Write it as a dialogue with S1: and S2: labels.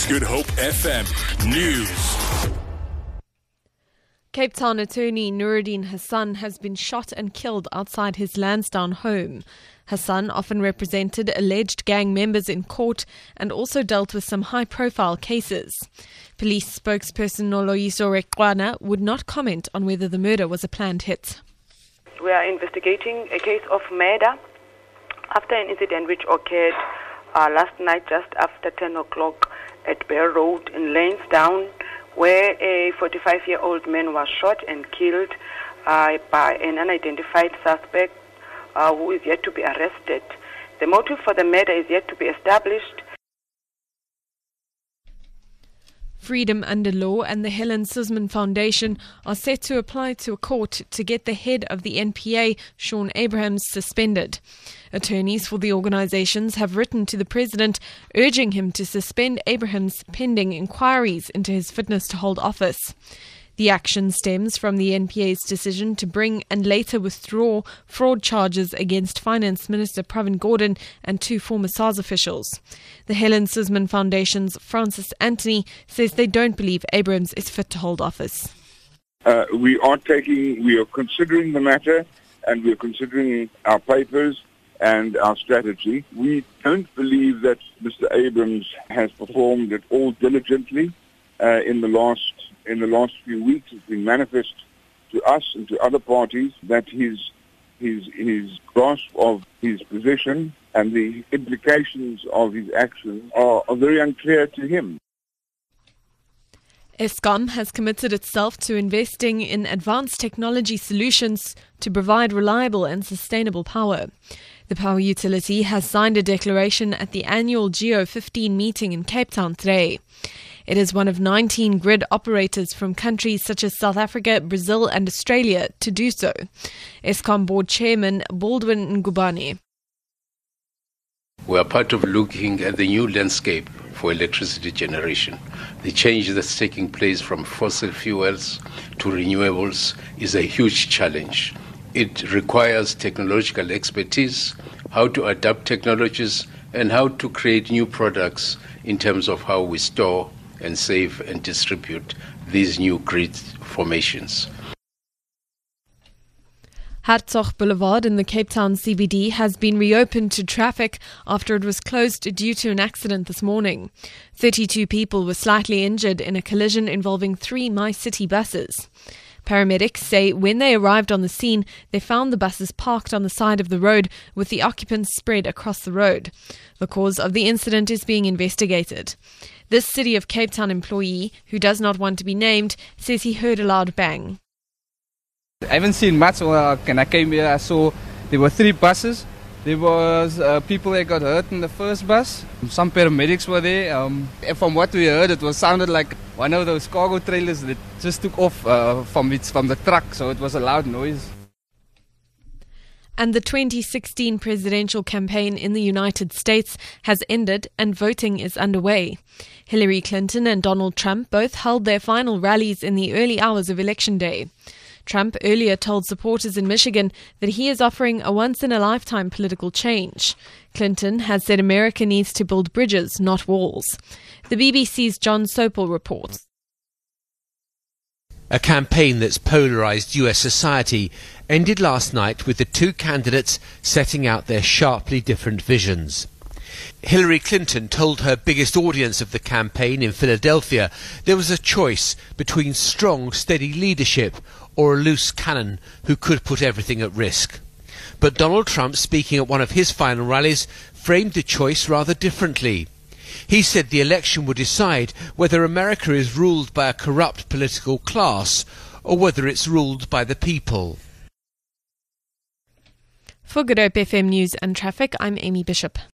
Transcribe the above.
S1: This is Good Hope FM News.
S2: Cape Town attorney Noorudien Hassan has been shot and killed outside his Lansdowne home. Hassan often represented alleged gang members in court and also dealt with some high profile cases. Police spokesperson Noloyiso Rwexana would not comment on whether the murder was a planned hit.
S3: We are investigating a case of murder after an incident which occurred uh, last night just after 10 o'clock at Bear Road in Lansdowne where a 45 year old man was shot and killed uh, by an unidentified suspect uh, who is yet to be arrested. The motive for the murder is yet to be established.
S2: Freedom Under Law and the Helen Suzman Foundation are set to apply to a court to get the head of the NPA, Shaun Abrahams, suspended. Attorneys for the organizations have written to the president urging him to suspend Abrahams pending inquiries into his fitness to hold office. The action stems from the NPA's decision to bring and later withdraw fraud charges against Finance Minister Pravin Gordhan and two former SARS officials. The Helen Suzman Foundation's Francis Antonie says they don't believe Abrahams is fit to hold office.
S4: Uh, we are taking, we are considering the matter and we are considering our papers and our strategy. We don't believe that Mr. Abrahams has performed at all diligently uh, in the last in the last few weeks has been manifest to us and to other parties that his his his grasp of his position and the implications of his actions are, are very unclear to him.
S2: Eskom has committed itself to investing in advanced technology solutions to provide reliable and sustainable power. The power utility has signed a declaration at the annual GO15 meeting in Cape Town today. It is one of 19 grid operators from countries such as South Africa, Brazil, and Australia to do so. Eskom board chairman Baldwin Ngubane.
S5: We are part of looking at the new landscape for electricity generation. The change that's taking place from fossil fuels to renewables is a huge challenge. It requires technological expertise, how to adapt technologies, and how to create new products in terms of how we store and save and distribute these new grid formations.
S2: Hertzog Boulevard in the Cape Town CBD has been reopened to traffic after it was closed due to an accident this morning. 32 people were slightly injured in a collision involving three MyCiTi buses. Paramedics say when they arrived on the scene, they found the buses parked on the side of the road with the occupants spread across the road. The cause of the incident is being investigated. This City of Cape Town employee, who does not want to be named, says he heard a loud bang.
S6: I haven't seen much uh, when I came here. I saw there were three buses. There was uh, people that got hurt in the first bus. Some paramedics were there. Um, from what we heard, it was sounded like one of those cargo trailers that just took off uh, from its from the truck. So it was a loud noise.
S2: And the 2016 presidential campaign in the United States has ended and voting is underway. Hillary Clinton and Donald Trump both held their final rallies in the early hours of Election Day. Trump earlier told supporters in Michigan that he is offering a once in a lifetime political change. Clinton has said America needs to build bridges, not walls. The BBC's Jon Sopel reports.
S7: A campaign that's polarized US society ended last night with the two candidates setting out their sharply different visions. Hillary Clinton told her biggest audience of the campaign in Philadelphia there was a choice between strong, steady leadership or a loose cannon who could put everything at risk. But Donald Trump, speaking at one of his final rallies, framed the choice rather differently. He said the election would decide whether America is ruled by a corrupt political class or whether it's ruled by the people.
S2: For Good Hope FM News and Traffic, I'm Amy Bishop.